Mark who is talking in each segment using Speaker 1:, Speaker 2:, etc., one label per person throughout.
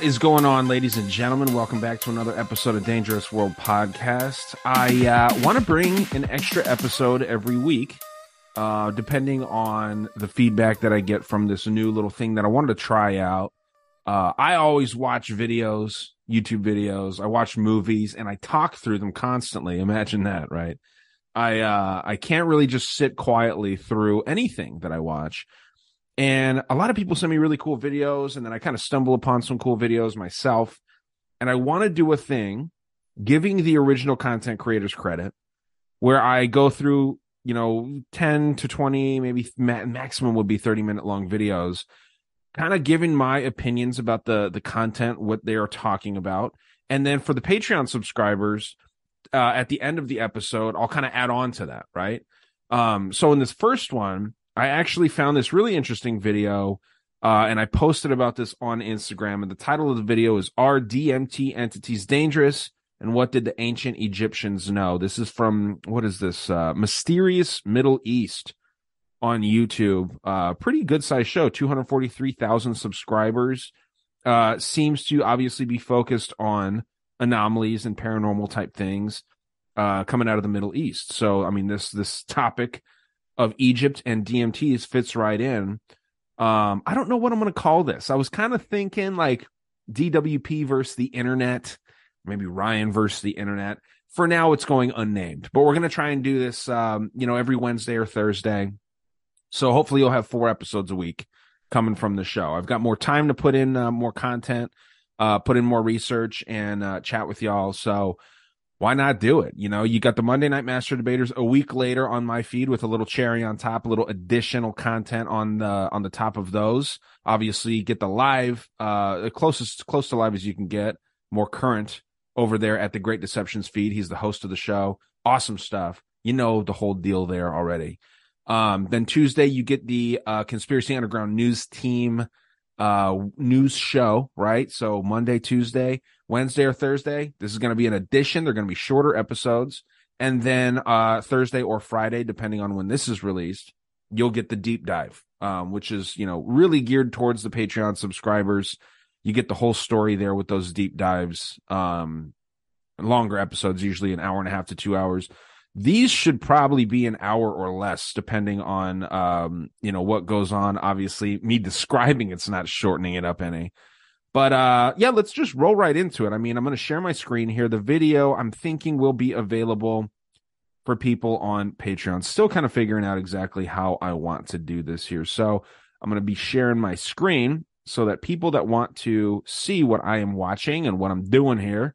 Speaker 1: What is going on, ladies and gentlemen? Welcome back to another episode of Dangerous World Podcast. I uh, want to bring an extra episode every week, uh, depending on the feedback that I get from this new little thing that I wanted to try out. Uh, I always watch videos, YouTube videos. I watch movies, and I talk through them constantly. Imagine that, right? I uh, I can't really just sit quietly through anything that I watch. And a lot of people send me really cool videos, and then I kind of stumble upon some cool videos myself. And I want to do a thing giving the original content creators credit where I go through, you know, 10 to 20, maybe ma- maximum would be 30 minute long videos, kind of giving my opinions about the the content, what they are talking about. And then for the Patreon subscribers, uh, at the end of the episode, I'll kind of add on to that, right? Um, so in this first one, I actually found this really interesting video, uh, and I posted about this on Instagram. And the title of the video is Are DMT Entities Dangerous? And what did the ancient Egyptians know? This is from, what is this? Uh, Mysterious Middle East on YouTube. Uh, pretty good sized show, 243,000 subscribers. Uh, seems to obviously be focused on anomalies and paranormal type things, uh, coming out of the Middle East. So, I mean, this, this topic, of Egypt and DMTs fits right in. Um, I don't know what I'm going to call this. I was kind of thinking like DWP versus the internet, maybe Ryan versus the internet. For now, it's going unnamed, but we're going to try and do this, um, you know, every Wednesday or Thursday. So hopefully you'll have four episodes a week coming from the show. I've got more time to put in uh, more content, uh, put in more research and uh, chat with y'all. So, why not do it? You know, you got the Monday Night Master Debaters a week later on my feed with a little cherry on top, a little additional content on the on the top of those. Obviously, get the live, uh, closest close to live as you can get, more current over there at the Great Deceptions feed. He's the host of the show. Awesome stuff. You know the whole deal there already. Um, then Tuesday you get the uh, Conspiracy Underground news team uh news show, right? So Monday, Tuesday, Wednesday or Thursday, this is going to be an addition. They're going to be shorter episodes. And then uh Thursday or Friday, depending on when this is released, you'll get the deep dive, um, which is, you know, really geared towards the Patreon subscribers. You get the whole story there with those deep dives. Um longer episodes, usually an hour and a half to two hours. These should probably be an hour or less, depending on um, you know, what goes on. Obviously, me describing it's not shortening it up any. But uh yeah, let's just roll right into it. I mean, I'm going to share my screen here. The video I'm thinking will be available for people on Patreon. Still kind of figuring out exactly how I want to do this here. So, I'm going to be sharing my screen so that people that want to see what I am watching and what I'm doing here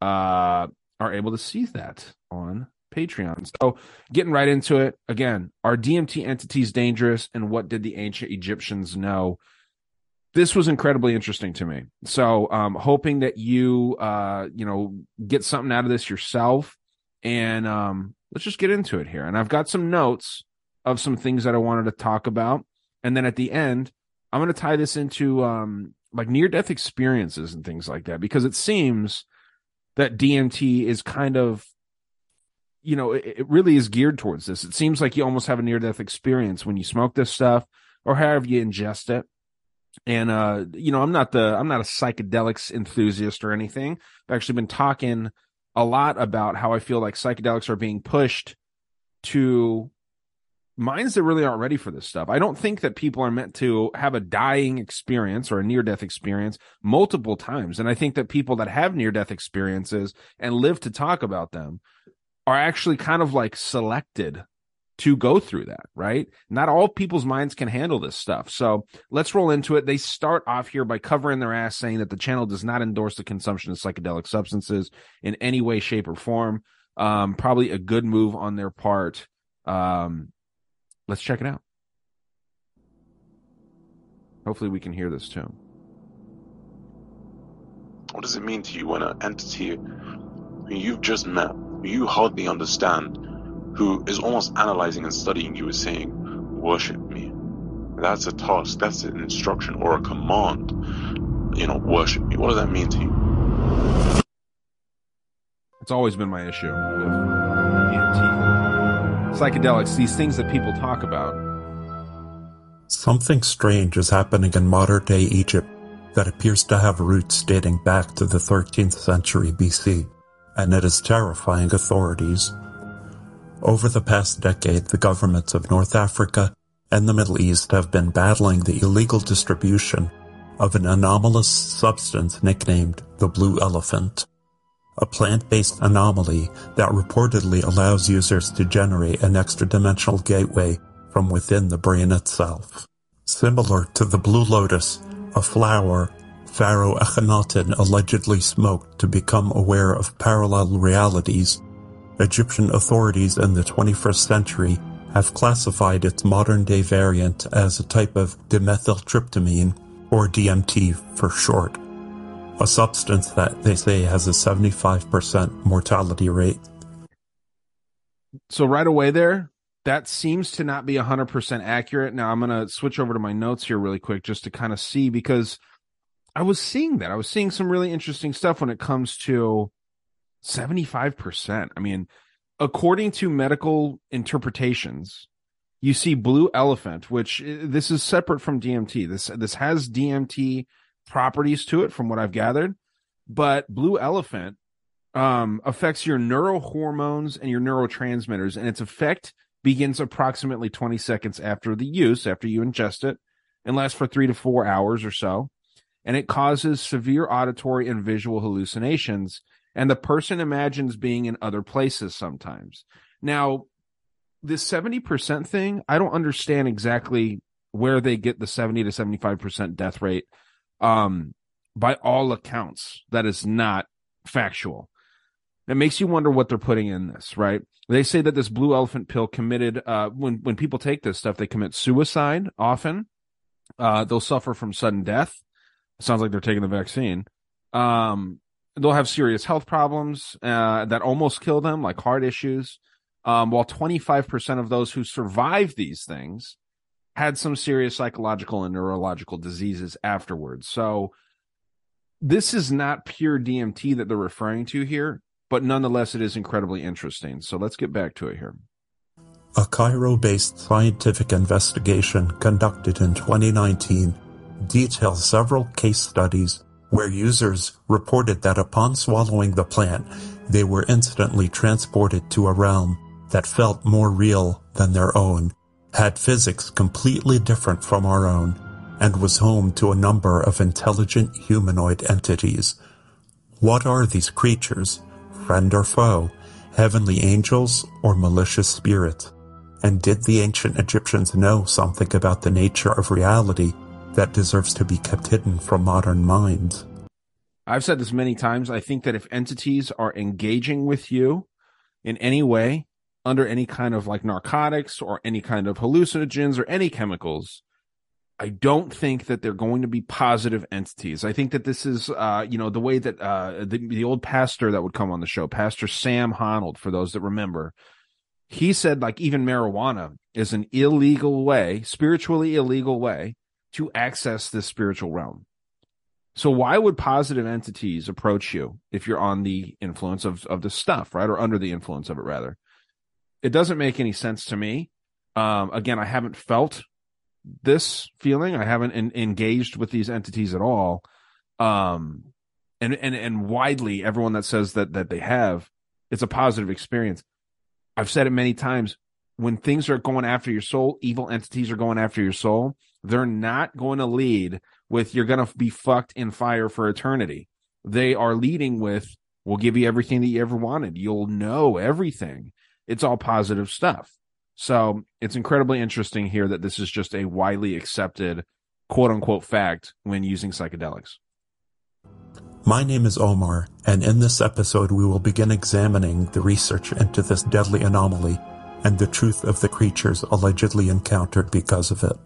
Speaker 1: uh are able to see that on Patreon. So, getting right into it again, are DMT entities dangerous and what did the ancient Egyptians know? This was incredibly interesting to me. So, um, hoping that you, uh, you know, get something out of this yourself. And um, let's just get into it here. And I've got some notes of some things that I wanted to talk about. And then at the end, I'm going to tie this into um, like near death experiences and things like that because it seems that DMT is kind of you know, it, it really is geared towards this. It seems like you almost have a near death experience when you smoke this stuff or however you ingest it. And uh, you know, I'm not the I'm not a psychedelics enthusiast or anything. I've actually been talking a lot about how I feel like psychedelics are being pushed to minds that really aren't ready for this stuff. I don't think that people are meant to have a dying experience or a near death experience multiple times. And I think that people that have near death experiences and live to talk about them are actually kind of like selected to go through that, right? Not all people's minds can handle this stuff. So let's roll into it. They start off here by covering their ass saying that the channel does not endorse the consumption of psychedelic substances in any way, shape, or form. Um, probably a good move on their part. Um, let's check it out. Hopefully, we can hear this too.
Speaker 2: What does it mean to you when an entity who you've just met, you hardly understand, who is almost analyzing and studying you is saying, worship me? That's a task, that's an instruction or a command. You know, worship me. What does that mean to you?
Speaker 1: It's always been my issue with DMT. Psychedelics, these things that people talk about.
Speaker 3: Something strange is happening in modern day Egypt that appears to have roots dating back to the 13th century BC, and it is terrifying authorities. Over the past decade, the governments of North Africa and the Middle East have been battling the illegal distribution of an anomalous substance nicknamed the blue elephant, a plant-based anomaly that reportedly allows users to generate an extra-dimensional gateway from within the brain itself. Similar to the blue lotus, a flower Pharaoh Akhenaten allegedly smoked to become aware of parallel realities, Egyptian authorities in the 21st century have classified its modern-day variant as a type of dimethyltryptamine, or DMT for short, a substance that they say has a 75% mortality rate.
Speaker 1: So right away there, that seems to not be 100% accurate. Now I'm going to switch over to my notes here really quick just to kind of see because I was seeing that. I was seeing some really interesting stuff when it comes to 75%. I mean, according to medical interpretations, you see blue elephant, which uh, this is separate from DMT. This this has DMT properties to it from what I've gathered, but blue elephant um, affects your neurohormones and your neurotransmitters, and its effect begins approximately 20 seconds after the use, after you ingest it, and lasts for three to four hours or so. And it causes severe auditory and visual hallucinations. And the person imagines being in other places sometimes. Now, this 70% thing, I don't understand exactly where they get the 70 to 75% death rate. Um, by all accounts, that is not factual. It makes you wonder what they're putting in this, right? They say that this blue elephant pill committed, uh, when, when people take this stuff, they commit suicide often. Uh, they'll suffer from sudden death. Sounds like they're taking the vaccine. Um, they'll have serious health problems, uh, that almost kill them, like heart issues. Um, while 25% of those who survive these things had some serious psychological and neurological diseases afterwards. So this is not pure DMT that they're referring to here but nonetheless, it is incredibly interesting. So let's get back to it here.
Speaker 3: A Cairo-based scientific investigation conducted in 2019 details several case studies where users reported that upon swallowing the plant, they were instantly transported to a realm that felt more real than their own, had physics completely different from our own, and was home to a number of intelligent humanoid entities. What are these creatures? friend or foe, heavenly angels or malicious spirits? And did the ancient Egyptians know something about the nature of reality that deserves to be kept hidden from modern minds?
Speaker 1: I've said this many times. I think that if entities are engaging with you in any way, under any kind of like narcotics or any kind of hallucinogens or any chemicals, I don't think that they're going to be positive entities. I think that this is, uh, you know, the way that uh, the, the old pastor that would come on the show, Pastor Sam Honold, for those that remember, he said like even marijuana is an illegal way, spiritually illegal way to access this spiritual realm. So why would positive entities approach you if you're on the influence of of the stuff, right, or under the influence of it rather? It doesn't make any sense to me. Um, again, I haven't felt this feeling. I haven't engaged with these entities at all. Um, and, and, and widely everyone that says that, that they have, it's a positive experience. I've said it many times. When things are going after your soul, evil entities are going after your soul. They're not going to lead with, you're going to be fucked in fire for eternity. They are leading with, we'll give you everything that you ever wanted. You'll know everything. It's all positive stuff. So it's incredibly interesting here that this is just a widely accepted quote unquote fact when using psychedelics.
Speaker 3: My name is Omar, and in this episode we will begin examining the research into this deadly anomaly and the truth of the creatures allegedly encountered because of it.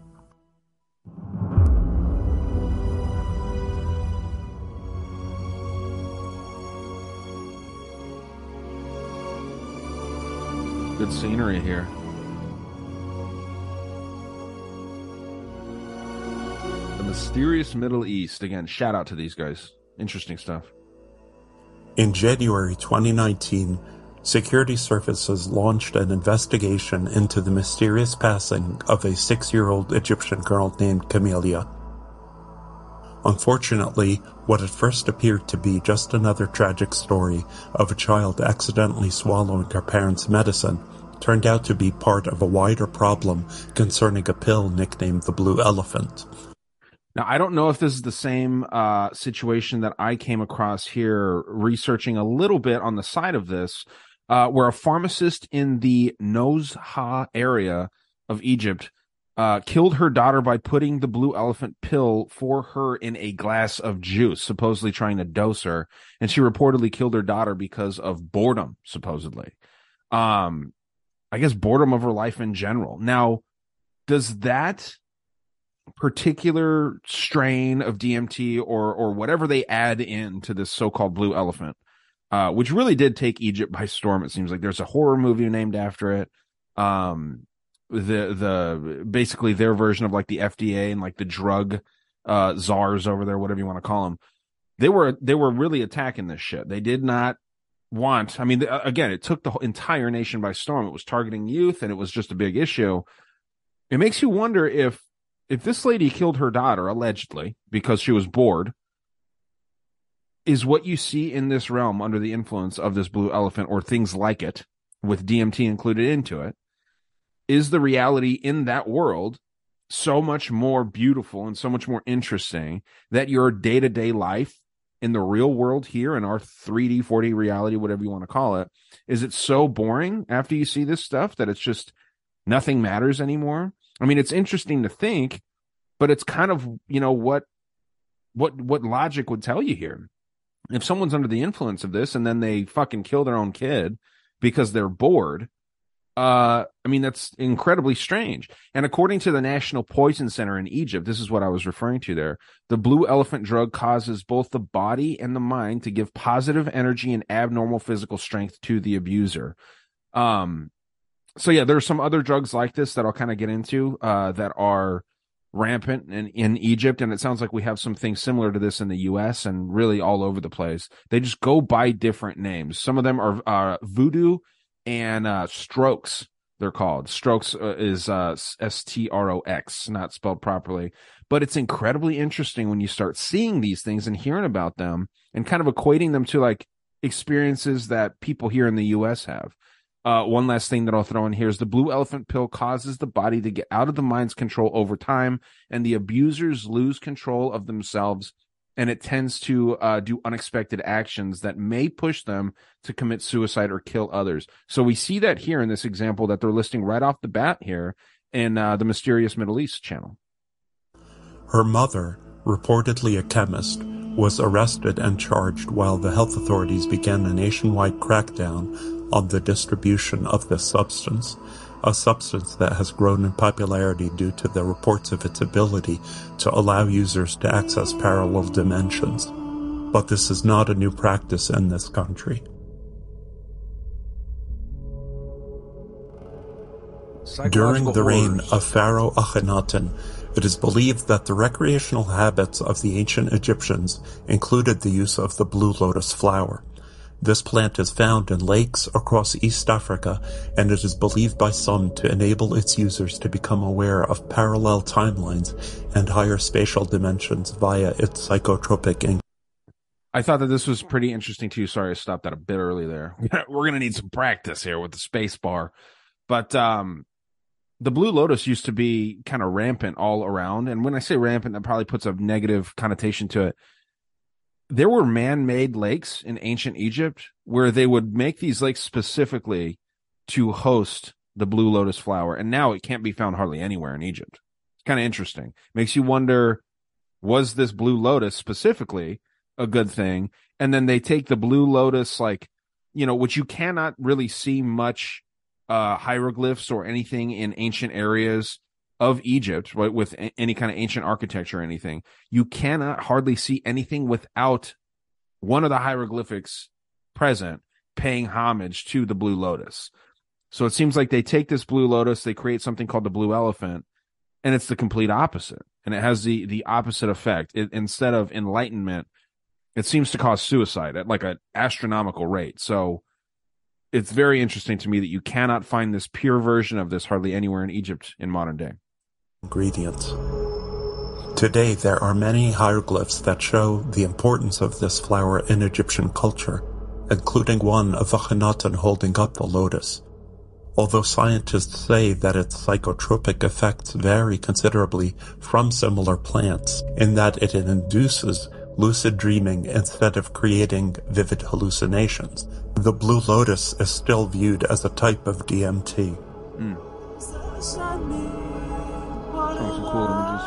Speaker 1: Good scenery here. The mysterious Middle East. Again, shout out to these guys. Interesting stuff.
Speaker 3: In January 2019, security services launched an investigation into the mysterious passing of a six year old Egyptian girl named Camelia. Unfortunately, what at first appeared to be just another tragic story of a child accidentally swallowing her parents' medicine turned out to be part of a wider problem concerning a pill nicknamed the Blue Elephant.
Speaker 1: Now, I don't know if this is the same uh, situation that I came across here researching a little bit on the side of this, uh, where a pharmacist in the Nozha area of Egypt uh, killed her daughter by putting the blue elephant pill for her in a glass of juice, supposedly trying to dose her. And she reportedly killed her daughter because of boredom, supposedly. Um, I guess boredom of her life in general. Now, does that particular strain of DMT or or whatever they add in to this so-called blue elephant, uh, which really did take Egypt by storm. It seems like there's a horror movie named after it. Um, the the basically their version of like the FDA and like the drug uh czars over there, whatever you want to call them. They were they were really attacking this shit. They did not want. I mean, uh, again, it took the entire nation by storm. It was targeting youth, and it was just a big issue. It makes you wonder if if this lady killed her daughter allegedly because she was bored is what you see in this realm under the influence of this blue elephant or things like it with DMT included into it is the reality in that world so much more beautiful and so much more interesting that your day-to-day life in the real world here in our 3D 4D reality whatever you want to call it is it so boring after you see this stuff that it's just nothing matters anymore I mean, it's interesting to think, but it's kind of, you know, what, what, what logic would tell you here. If someone's under the influence of this and then they fucking kill their own kid because they're bored, uh, I mean, that's incredibly strange. And according to the National Poison Center in Egypt, this is what I was referring to there. The blue elephant drug causes both the body and the mind to give positive energy and abnormal physical strength to the abuser. Um, so yeah, there's some other drugs like this that I'll kind of get into uh, that are rampant in, in Egypt, and it sounds like we have some things similar to this in the U.S. and really all over the place. They just go by different names. Some of them are uh, voodoo and uh, strokes. They're called strokes uh, is uh, S T R O X, not spelled properly. But it's incredibly interesting when you start seeing these things and hearing about them and kind of equating them to like experiences that people here in the U.S. have. Uh, one last thing that I'll throw in here is the blue elephant pill causes the body to get out of the mind's control over time, and the abusers lose control of themselves, and it tends to uh, do unexpected actions that may push them to commit suicide or kill others. So we see that here in this example that they're listing right off the bat here in uh, the Mysterious Middle East channel.
Speaker 3: Her mother, reportedly a chemist, was arrested and charged while the health authorities began a nationwide crackdown on the distribution of this substance, a substance that has grown in popularity due to the reports of its ability to allow users to access parallel dimensions. But this is not a new practice in this country. During the reign of Pharaoh Akhenaten, it is believed that the recreational habits of the ancient Egyptians included the use of the blue lotus flower. This plant is found in lakes across East Africa, and it is believed by some to enable its users to become aware of parallel timelines and higher spatial dimensions via its psychotropic ink.
Speaker 1: I thought that this was pretty interesting too. Sorry, I stopped that a bit early there. We're gonna need some practice here with the space bar, but um, the Blue Lotus used to be kind of rampant all around, and when I say rampant, that probably puts a negative connotation to it there were man-made lakes in ancient Egypt where they would make these lakes specifically to host the blue lotus flower, and now it can't be found hardly anywhere in Egypt. It's kind of interesting. Makes you wonder was this blue lotus specifically a good thing? And then they take the blue lotus, like, you know, which you cannot really see much uh, hieroglyphs or anything in ancient areas of Egypt, right, with any kind of ancient architecture or anything. You cannot hardly see anything without one of the hieroglyphics present paying homage to the blue lotus. So it seems like they take this blue lotus, they create something called the blue elephant, and it's the complete opposite. And it has the the opposite effect. It, instead of enlightenment, it seems to cause suicide at like an astronomical rate. So it's very interesting to me that you cannot find this pure version of this hardly anywhere in Egypt in modern day.
Speaker 3: Ingredients. Today, there are many hieroglyphs that show the importance of this flower in Egyptian culture, including one of Akhenaten holding up the lotus. Although scientists say that its psychotropic effects vary considerably from similar plants, in that it induces lucid dreaming instead of creating vivid hallucinations, the blue lotus is still viewed as a type of DMT.
Speaker 1: Mm.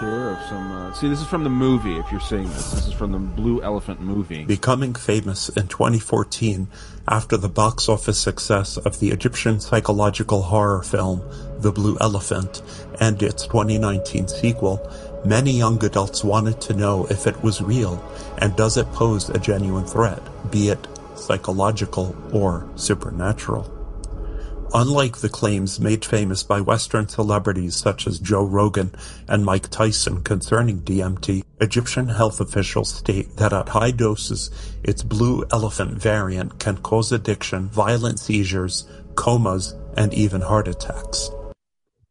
Speaker 1: Here of some. Uh, see, this is from the movie. If you're seeing this, this is from the Blue Elephant movie.
Speaker 3: Becoming famous in 2014 after the box office success of the Egyptian psychological horror film The Blue Elephant and its 2019 sequel, many young adults wanted to know if it was real and does it pose a genuine threat, be it psychological or supernatural. Unlike the claims made famous by Western celebrities such as Joe Rogan and Mike Tyson concerning DMT, Egyptian health officials state that at high doses, its blue elephant variant can cause addiction, violent seizures, comas, and even heart attacks.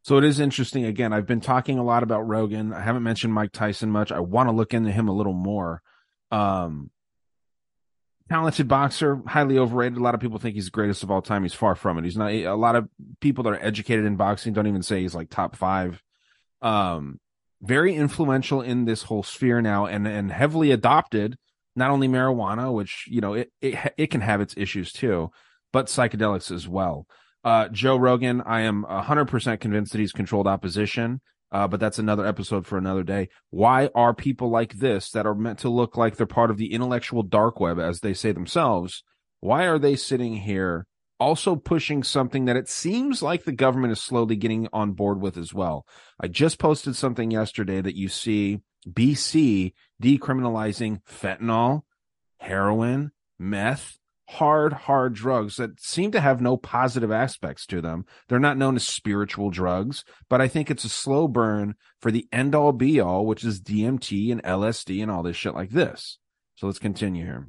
Speaker 1: So it is interesting. Again, I've been talking a lot about Rogan. I haven't mentioned Mike Tyson much. I want to look into him a little more. Um, talented boxer, highly overrated. A lot of people think he's the greatest of all time. He's far from it. He's not. A lot of people that are educated in boxing don't even say he's like top five. Um, very influential in this whole sphere now, and and heavily adopted. Not only marijuana, which you know it it it can have its issues too, but psychedelics as well. Uh, Joe Rogan, I am hundred percent convinced that he's controlled opposition. Uh, but that's another episode for another day. Why are people like this that are meant to look like they're part of the intellectual dark web, as they say themselves? Why are they sitting here also pushing something that it seems like the government is slowly getting on board with as well? I just posted something yesterday that you see BC decriminalizing fentanyl, heroin, meth, hard, hard drugs that seem to have no positive aspects to them. They're not known as spiritual drugs, but I think it's a slow burn for the end all be all, which is DMT and LSD and all this shit like this. So let's continue here.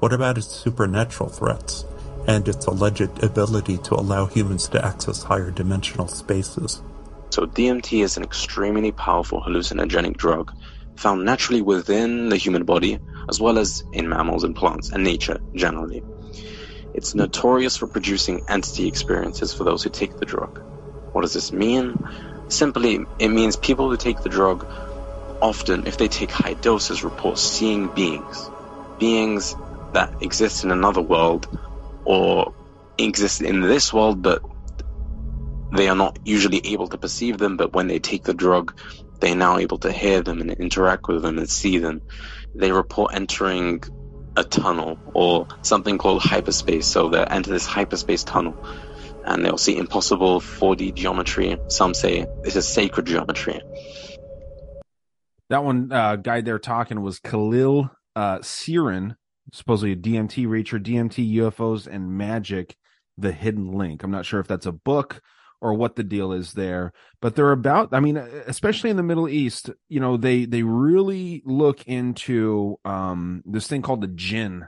Speaker 3: What about its supernatural threats and its alleged ability to allow humans to access higher dimensional spaces?
Speaker 2: So DMT is an extremely powerful hallucinogenic drug found naturally within the human body as well as in mammals and plants and nature generally. It's notorious for producing entity experiences for those who take the drug. What does this mean? Simply, it means people who take the drug often, if they take high doses, report seeing beings. Beings that exists in another world or exist in this world, but they are not usually able to perceive them. But when they take the drug, they're now able to hear them and interact with them and see them. They report entering a tunnel or something called hyperspace. So they enter this hyperspace tunnel and they'll see impossible 4D geometry. Some say this is sacred geometry.
Speaker 1: That one uh, guy there talking was Khalil uh, Siren, supposedly a DMT reacher, DMT UFOs and magic, the hidden link. I'm not sure if that's a book or what the deal is there, but they're about, I mean, especially in the Middle East, you know, they, they really look into, um, this thing called the jinn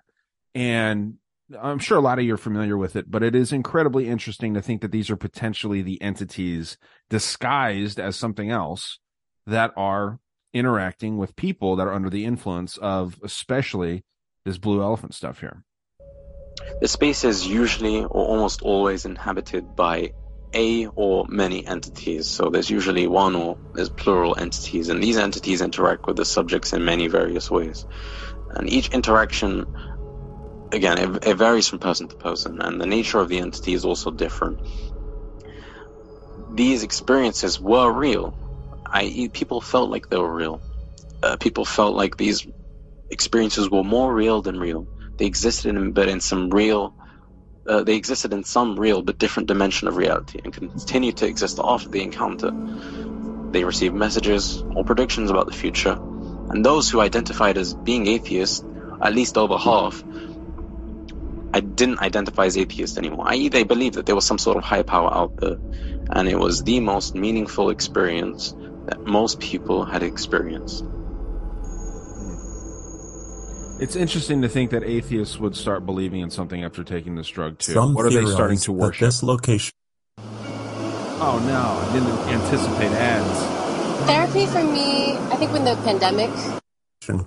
Speaker 1: and I'm sure a lot of you are familiar with it, but it is incredibly interesting to think that these are potentially the entities disguised as something else that are interacting with people that are under the influence of especially this blue elephant stuff here.
Speaker 4: The space is usually or almost always inhabited by a or many entities. So there's usually one or there's plural entities, and these entities interact with the subjects in many various ways. And each interaction, again, it, it varies from person to person, and the nature of the entity is also different. These experiences were real, i.e., people felt like they were real. Uh, people felt like these experiences were more real than real. They existed in, but in some real uh, they existed in some real but different dimension of reality and continue to exist after the encounter. They received messages or predictions about the future, and those who identified as being atheists, at least over half, I didn't identify as atheist anymore. I.e., they believed that there was some sort of higher power out there, and it was the most meaningful experience that most people had experienced.
Speaker 1: It's interesting to think that atheists would start believing in something after taking this drug too.
Speaker 3: Some
Speaker 1: what are they starting to
Speaker 3: that
Speaker 1: worship?
Speaker 3: this location
Speaker 1: Oh no, I didn't anticipate ads.
Speaker 5: Therapy for me, I think when the pandemic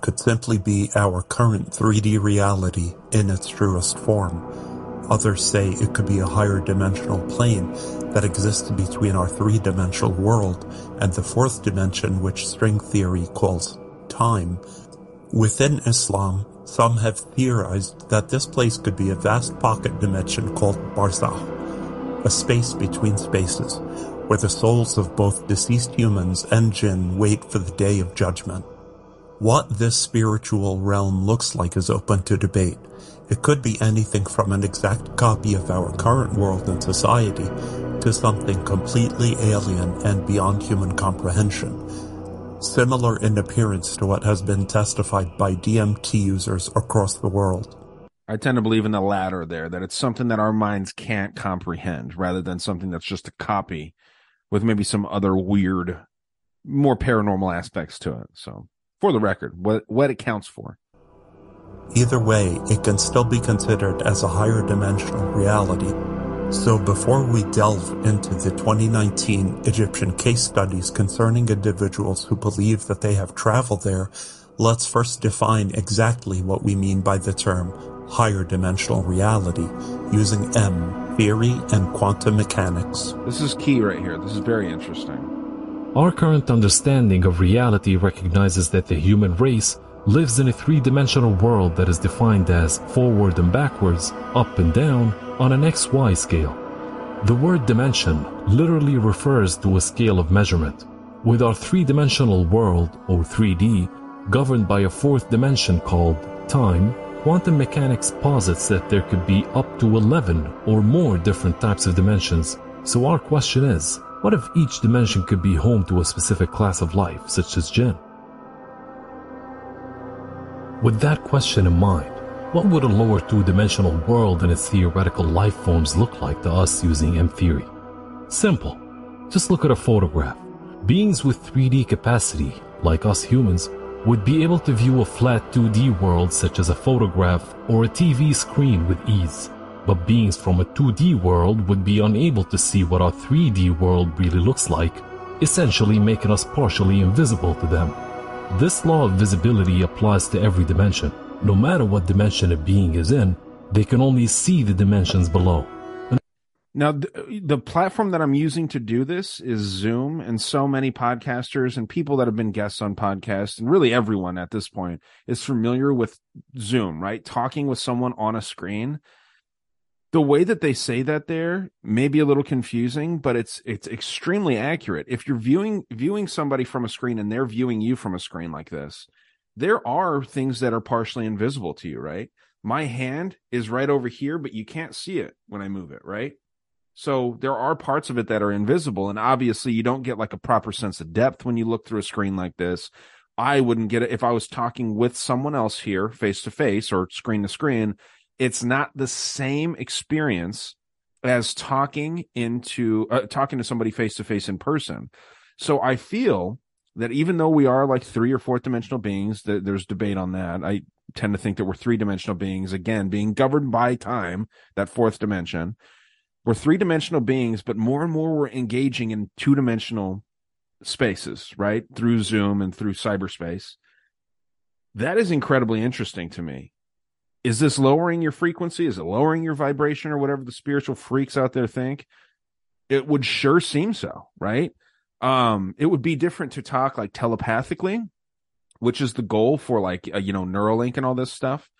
Speaker 3: could simply be our current 3D reality in its truest form. Others say it could be a higher dimensional plane that exists between our three-dimensional world and the fourth dimension which string theory calls time. Within Islam, some have theorized that this place could be a vast pocket dimension called Barzakh, a space between spaces, where the souls of both deceased humans and jinn wait for the day of judgment. What this spiritual realm looks like is open to debate. It could be anything from an exact copy of our current world and society to something completely alien and beyond human comprehension. Similar in appearance to what has been testified by DMT users across the world.
Speaker 1: I tend to believe in the latter there, that it's something that our minds can't comprehend rather than something that's just a copy with maybe some other weird, more paranormal aspects to it. So for the record, what, what it counts for.
Speaker 3: Either way, it can still be considered as a higher dimensional reality. So before we delve into the 2019 Egyptian case studies concerning individuals who believe that they have traveled there, let's first define exactly what we mean by the term higher dimensional reality using M, theory and quantum mechanics.
Speaker 1: This is key right here. This is very interesting.
Speaker 6: Our current understanding of reality recognizes that the human race lives in a three-dimensional world that is defined as forward and backwards, up and down, on an XY scale. The word dimension literally refers to a scale of measurement. With our three-dimensional world, or 3D, governed by a fourth dimension called time, quantum mechanics posits that there could be up to 11 or more different types of dimensions. So our question is, what if each dimension could be home to a specific class of life, such as jinn? With that question in mind, what would a lower two-dimensional world and its theoretical life forms look like to us using M-theory? Simple. Just look at a photograph. Beings with 3D capacity, like us humans, would be able to view a flat 2D world such as a photograph or a TV screen with ease. But beings from a 2D world would be unable to see what our 3D world really looks like, essentially making us partially invisible to them. This law of visibility applies to every dimension. No matter what dimension a being is in, they can only see the dimensions below.
Speaker 1: Now, the, the platform that I'm using to do this is Zoom, and so many podcasters and people that have been guests on podcasts, and really everyone at this point is familiar with Zoom, right? Talking with someone on a screen. The way that they say that there may be a little confusing, but it's it's extremely accurate. If you're viewing viewing somebody from a screen and they're viewing you from a screen like this, there are things that are partially invisible to you, right? My hand is right over here, but you can't see it when I move it, right? So there are parts of it that are invisible. And obviously you don't get like a proper sense of depth when you look through a screen like this. I wouldn't get it if I was talking with someone else here face to face or screen to screen. It's not the same experience as talking into uh, talking to somebody face to face in person. So I feel that even though we are like three or fourth dimensional beings, that there's debate on that. I tend to think that we're three dimensional beings, again, being governed by time, that fourth dimension. We're three dimensional beings, but more and more we're engaging in two dimensional spaces, right? Through Zoom and through cyberspace. That is incredibly interesting to me. Is this lowering your frequency? Is it lowering your vibration or whatever the spiritual freaks out there think? It would sure seem so, right? Um, it would be different to talk like telepathically, which is the goal for like, uh, you know, Neuralink and all this stuff.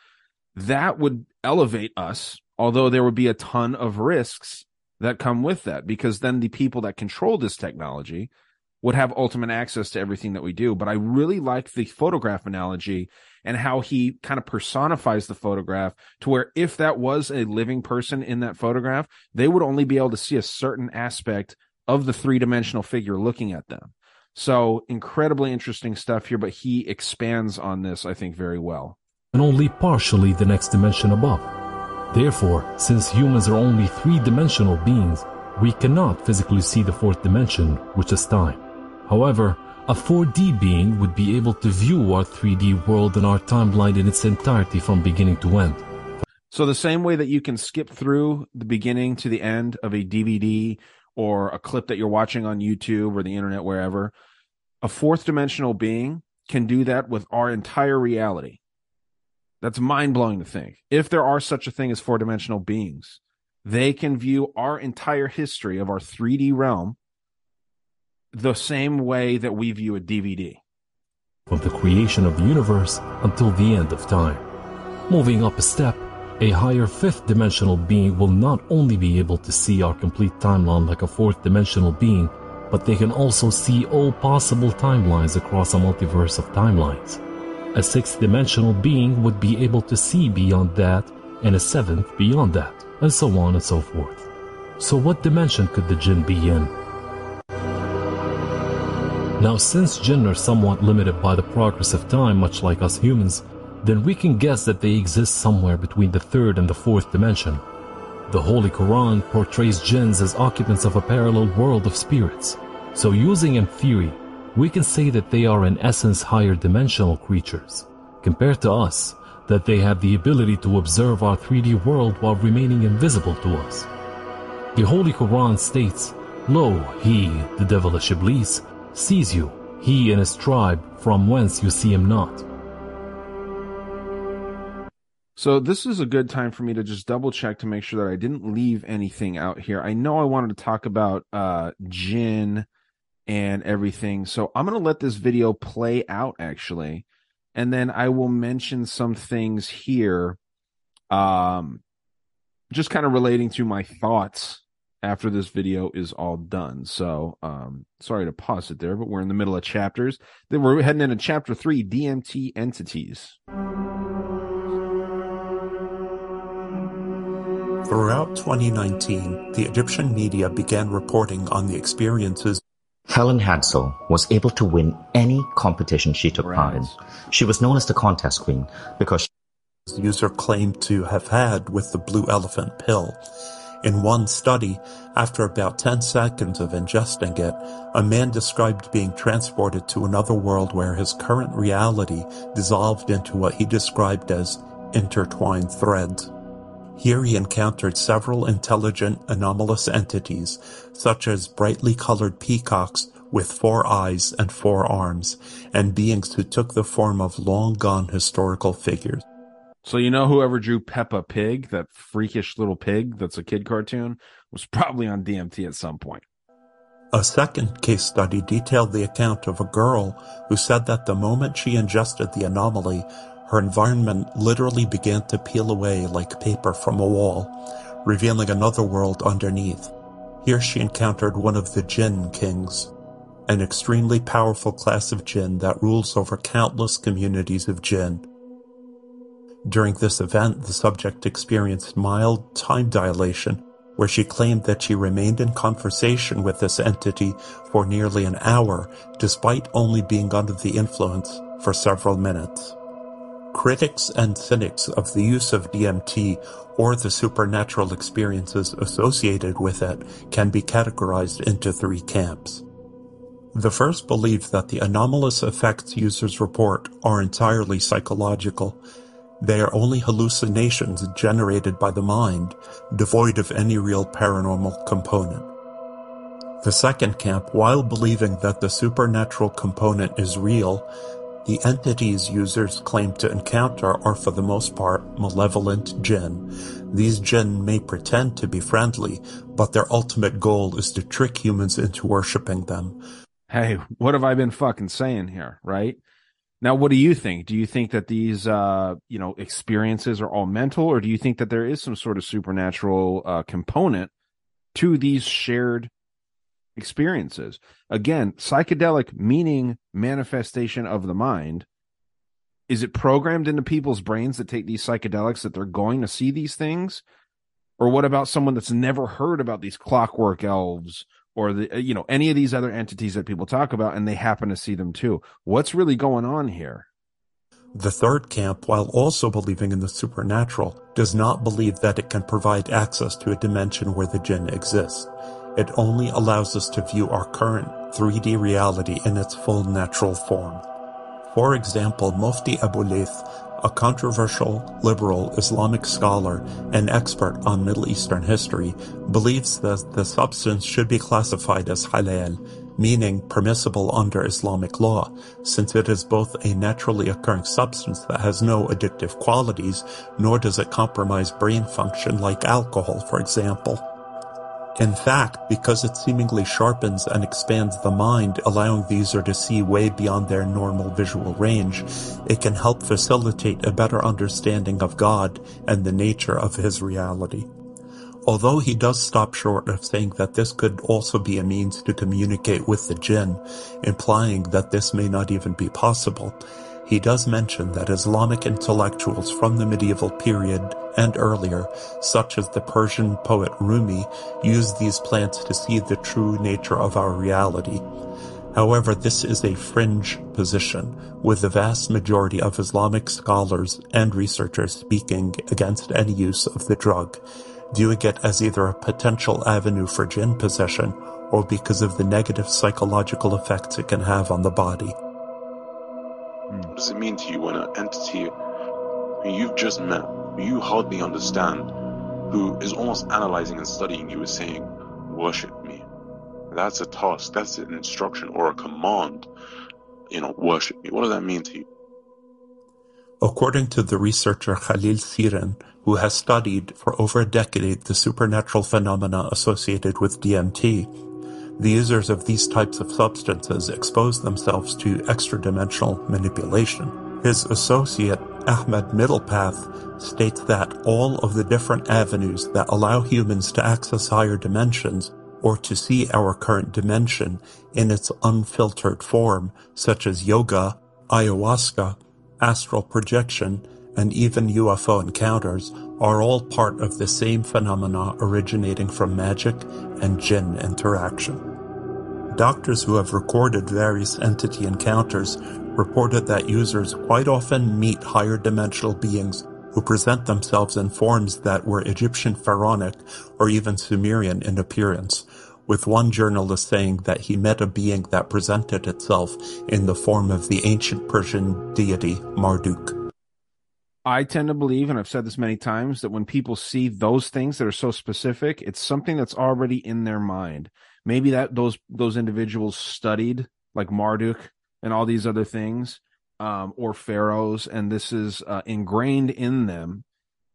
Speaker 1: That would elevate us, although there would be a ton of risks that come with that because then the people that control this technology would have ultimate access to everything that we do. But I really like the photograph analogy and how he kind of personifies the photograph to where if that was a living person in that photograph, they would only be able to see a certain aspect of the three dimensional figure looking at them. So incredibly interesting stuff here, but he expands on this, I think, very well.
Speaker 6: And only partially the next dimension above. Therefore, since humans are only three dimensional beings, we cannot physically see the fourth dimension, which is time. However, a 4D being would be able to view our 3D world and our timeline in its entirety from beginning to end.
Speaker 1: So, the same way that you can skip through the beginning to the end of a DVD or a clip that you're watching on YouTube or the internet, wherever, a fourth dimensional being can do that with our entire reality. That's mind blowing to think. If there are such a thing as four dimensional beings, they can view our entire history of our 3D realm the same way that we view a DVD.
Speaker 6: From the creation of the universe until the end of time. Moving up a step, a higher fifth dimensional being will not only be able to see our complete timeline like a fourth dimensional being, but they can also see all possible timelines across a multiverse of timelines. A sixth dimensional being would be able to see beyond that, and a seventh beyond that, and so on and so forth. So, what dimension could the jinn be in? Now, since jinn are somewhat limited by the progress of time, much like us humans, then we can guess that they exist somewhere between the third and the fourth dimension. The Holy Quran portrays jinns as occupants of a parallel world of spirits. So, using M theory, we can say that they are in essence higher dimensional creatures, compared to us, that they have the ability to observe our 3D world while remaining invisible to us. The Holy Quran states, Lo, he, the devilish Iblis, sees you, he and his tribe, from whence you see him not.
Speaker 1: So this is a good time for me to just double check to make sure that I didn't leave anything out here. I know I wanted to talk about uh Jinn and everything. So I'm going to let this video play out actually and then I will mention some things here um just kind of relating to my thoughts after this video is all done. So, um, sorry to pause it there, but we're in the middle of chapters. Then we're heading into chapter three, DMT entities.
Speaker 3: Throughout 2019, the Egyptian media began reporting on the experiences.
Speaker 7: Helen Hadsell was able to win any competition she took part in. She was known as the contest queen because
Speaker 3: the user claimed to have had with the blue elephant pill. In one study, after about 10 seconds of ingesting it, a man described being transported to another world where his current reality dissolved into what he described as intertwined threads. Here he encountered several intelligent anomalous entities, such as brightly colored peacocks with four eyes and four arms, and beings who took the form of long gone historical figures.
Speaker 1: So you know whoever drew Peppa Pig, that freakish little pig that's a kid cartoon, was probably on DMT at some point.
Speaker 3: A second case study detailed the account of a girl who said that the moment she ingested the anomaly, her environment literally began to peel away like paper from a wall, revealing another world underneath. Here she encountered one of the Jinn Kings, an extremely powerful class of Jinn that rules over countless communities of Jinn. During this event, the subject experienced mild time dilation, where she claimed that she remained in conversation with this entity for nearly an hour, despite only being under the influence for several minutes. Critics and cynics of the use of DMT or the supernatural experiences associated with it can be categorized into three camps. The first believe that the anomalous effects users report are entirely psychological They are only hallucinations generated by the mind, devoid of any real paranormal component. The second camp, while believing that the supernatural component is real, the entities users claim to encounter are for the most part malevolent jinn. These jinn may pretend to be friendly, but their ultimate goal is to trick humans into worshipping them.
Speaker 1: Hey, what have I been fucking saying here, right? Now, what do you think? Do you think that these, uh, you know, experiences are all mental, or do you think that there is some sort of supernatural uh, component to these shared experiences? Again, psychedelic meaning manifestation of the mind. Is it programmed into people's brains that take these psychedelics that they're going to see these things? Or what about someone that's never heard about these clockwork elves or the uh, you know any of these other entities that people talk about and they happen to see them too. What's really going on here?
Speaker 3: The third camp while also believing in the supernatural does not believe that it can provide access to a dimension where the jinn exists. It only allows us to view our current 3d reality in its full natural form. For example mufti abu a controversial liberal Islamic scholar and expert on Middle Eastern history, believes that the substance should be classified as halal, meaning permissible under Islamic law, since it is both a naturally occurring substance that has no addictive qualities, nor does it compromise brain function like alcohol, for example. In fact, because it seemingly sharpens and expands the mind, allowing the user to see way beyond their normal visual range, it can help facilitate a better understanding of God and the nature of his reality. Although he does stop short of saying that this could also be a means to communicate with the jinn, implying that this may not even be possible, he does mention that Islamic intellectuals from the medieval period and earlier, such as the Persian poet Rumi, used these plants to see the true nature of our reality. However, this is a fringe position, with the vast majority of Islamic scholars and researchers speaking against any use of the drug, viewing it as either a potential avenue for jinn possession or because of the negative psychological effects it can have on the body. Mm.
Speaker 2: What does it mean to you when an entity who you've just met, who you hardly understand, who is almost analyzing and studying you is saying, worship me? That's a task, that's an instruction or a command. You know, worship me. What does that mean to you?
Speaker 3: According to the researcher Khalil Siren, who has studied for over a decade the supernatural phenomena associated with DMT, the users of these types of substances expose themselves to extra-dimensional manipulation. His associate, Ahmed Middlepath, states that all of the different avenues that allow humans to access higher dimensions or to see our current dimension in its unfiltered form, such as yoga, ayahuasca, astral projection, and even UFO encounters, are all part of the same phenomena originating from magic and jinn interaction. Doctors who have recorded various entity encounters reported that users quite often meet higher dimensional beings who present themselves in forms that were Egyptian pharaonic or even Sumerian in appearance, with one journalist saying that he met a being that presented itself in the form of the ancient Persian deity Marduk.
Speaker 1: I tend to believe, and I've said this many times, that when people see those things that are so specific, it's something that's already in their mind maybe that those those individuals studied like Marduk and all these other things, um, or pharaohs, and this is uh, ingrained in them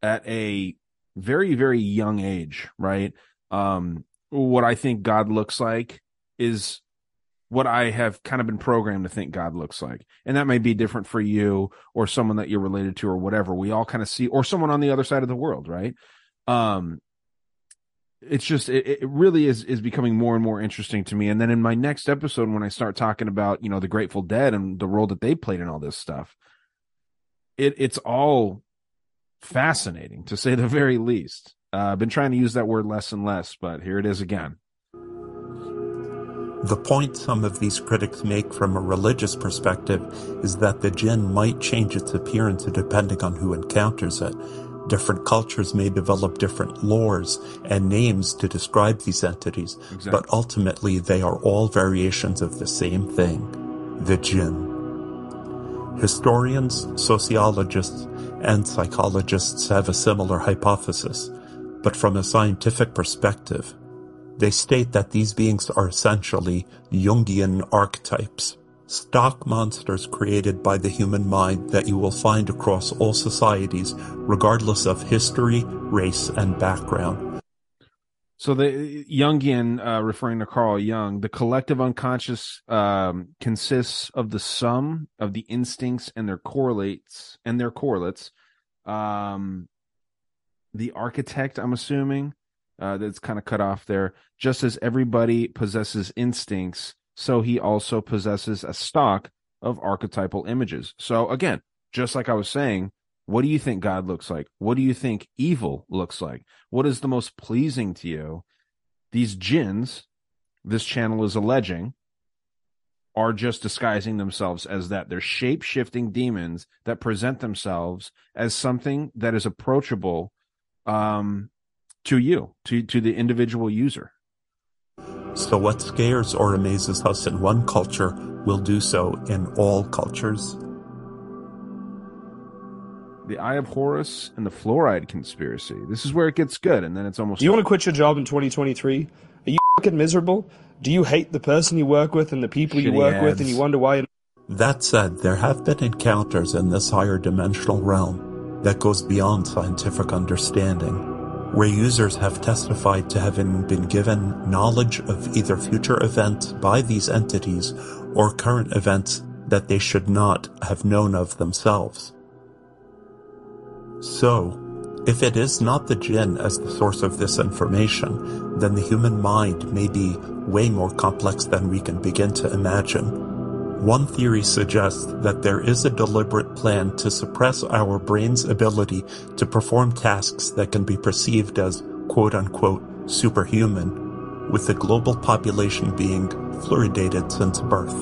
Speaker 1: at a very very young age, right? Um, what I think God looks like is what I have kind of been programmed to think God looks like. And that may be different for you or someone that you're related to or whatever. We all kind of see, or someone on the other side of the world, right? Um, it's just it, it really is is becoming more and more interesting to me. And then in my next episode when i start talking about you know the grateful dead and the role that they played in all this stuff it it's all fascinating to say the very least. Uh, i've been trying to use that word less and less but here it is again.
Speaker 3: The point some of these critics make from a religious perspective is that the jinn might change its appearance depending on who encounters it Different cultures may develop different lores and names to describe these entities, exactly. but ultimately they are all variations of the same thing, the jinn. Historians, sociologists, and psychologists have a similar hypothesis, but from a scientific perspective, they state that these beings are essentially Jungian archetypes, stock monsters created by the human mind that you will find across all societies, regardless of history, race, and background.
Speaker 1: So the Jungian, uh, referring to Carl Jung, the collective unconscious um, consists of the sum of the instincts and their correlates and their correlates. Um, the architect, I'm assuming, uh, that's kind of cut off there. Just as everybody possesses instincts, so he also possesses a stock of archetypal images. So again, just like I was saying, what do you think God looks like? What do you think evil looks like? What is the most pleasing to you? These jinns, this channel is alleging, are just disguising themselves as that. They're shape shifting demons that present themselves as something that is approachable um, to you, to, to the individual user.
Speaker 3: So what scares or amazes us in one culture will do so in all cultures
Speaker 1: the Eye of Horus and the fluoride conspiracy. This is where it gets good, and then it's almost.
Speaker 8: Do you want to quit your job in 2023? Are you fucking miserable? Do you hate the person you work with and the people you work with, and you wonder why?
Speaker 3: You- That said, there have been encounters in this higher dimensional realm that goes beyond scientific understanding, where users have testified to having been given knowledge of either future events by these entities or current events that they should not have known of themselves. So, if it is not the jinn as the source of this information, then the human mind may be way more complex than we can begin to imagine. One theory suggests that there is a deliberate plan to suppress our brain's ability to perform tasks that can be perceived as quote unquote superhuman, with the global population being fluoridated since birth.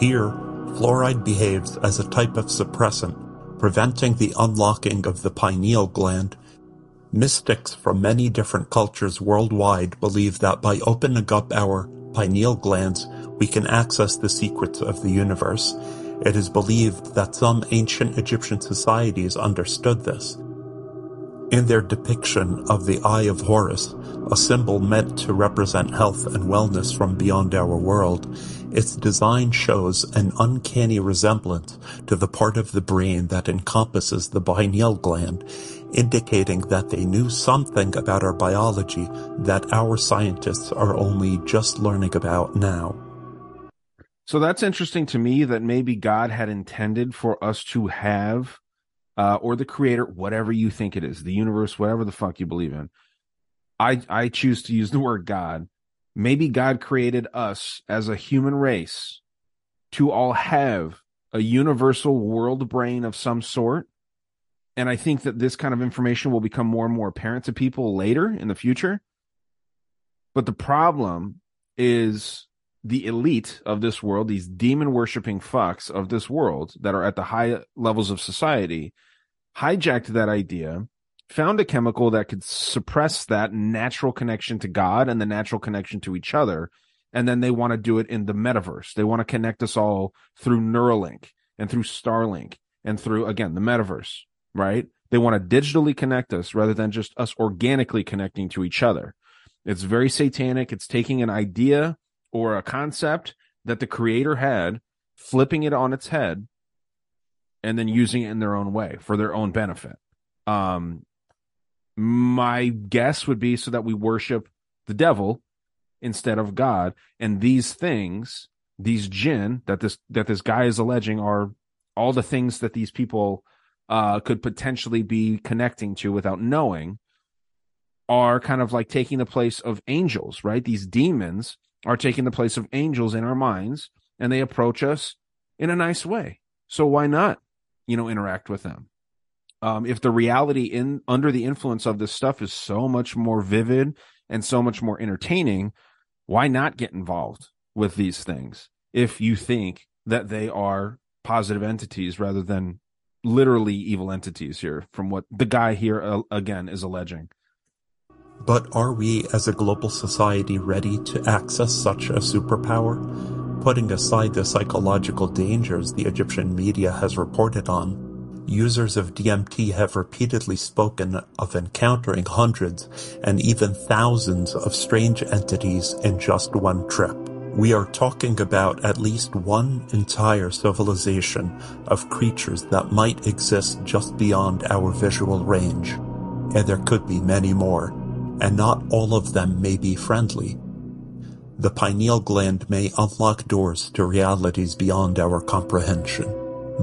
Speaker 3: Here, fluoride behaves as a type of suppressant preventing the unlocking of the pineal gland. Mystics from many different cultures worldwide believe that by opening up our pineal glands, we can access the secrets of the universe. It is believed that some ancient Egyptian societies understood this. In their depiction of the Eye of Horus, a symbol meant to represent health and wellness from beyond our world, its design shows an uncanny resemblance to the part of the brain that encompasses the pineal gland, indicating that they knew something about our biology that our scientists are only just learning about now.
Speaker 1: So that's interesting to me that maybe God had intended for us to have, uh, or the creator, whatever you think it is, the universe, whatever the fuck you believe in. I, I choose to use the word God maybe God created us as a human race to all have a universal world brain of some sort. And I think that this kind of information will become more and more apparent to people later in the future. But the problem is the elite of this world, these demon worshiping fucks of this world that are at the high levels of society, hijacked that idea found a chemical that could suppress that natural connection to God and the natural connection to each other. And then they want to do it in the metaverse. They want to connect us all through Neuralink and through Starlink and through, again, the metaverse, right? They want to digitally connect us rather than just us organically connecting to each other. It's very satanic. It's taking an idea or a concept that the creator had, flipping it on its head, and then using it in their own way for their own benefit. Um, my guess would be so that we worship the devil instead of God. And these things, these jinn that this that this guy is alleging are all the things that these people uh, could potentially be connecting to without knowing are kind of like taking the place of angels, right? These demons are taking the place of angels in our minds and they approach us in a nice way. So why not, you know, interact with them? um, if the reality in under the influence of this stuff is so much more vivid and so much more entertaining, why not get involved with these things if you think that they are positive entities rather than literally evil entities here from what the guy here uh, again is alleging.
Speaker 3: But are we as a global society ready to access such a superpower? Putting aside the psychological dangers the Egyptian media has reported on, users of DMT have repeatedly spoken of encountering hundreds and even thousands of strange entities in just one trip. We are talking about at least one entire civilization of creatures that might exist just beyond our visual range. And there could be many more, and not all of them may be friendly. The pineal gland may unlock doors to realities beyond our comprehension.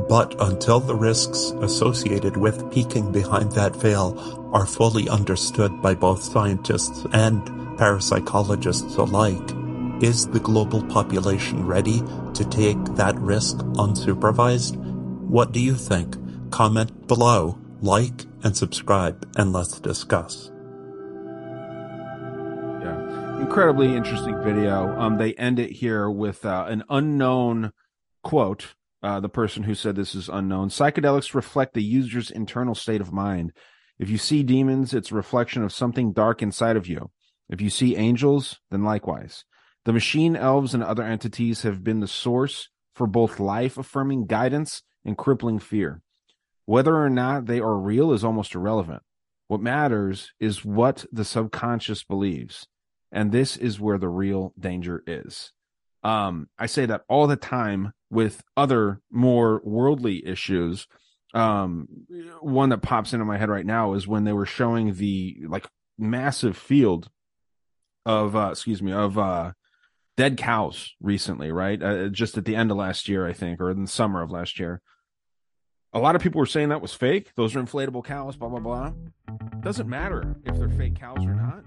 Speaker 3: But until the risks associated with peeking behind that veil are fully understood by both scientists and parapsychologists alike, is the global population ready to take that risk unsupervised? What do you think? Comment below, like, and subscribe, and let's discuss.
Speaker 1: Yeah, incredibly interesting video. Um, they end it here with uh, an unknown quote. Uh, the person who said this is unknown. Psychedelics reflect the user's internal state of mind. If you see demons, it's a reflection of something dark inside of you. If you see angels, then likewise. The machine elves and other entities have been the source for both life affirming guidance and crippling fear. Whether or not they are real is almost irrelevant. What matters is what the subconscious believes. And this is where the real danger is. Um, I say that all the time with other more worldly issues. Um, one that pops into my head right now is when they were showing the like massive field of, uh, excuse me, of, uh, dead cows recently, right? Uh, just at the end of last year, I think, or in the summer of last year. A lot of people were saying that was fake. Those are inflatable cows, blah, blah, blah. Doesn't matter if they're fake cows or not.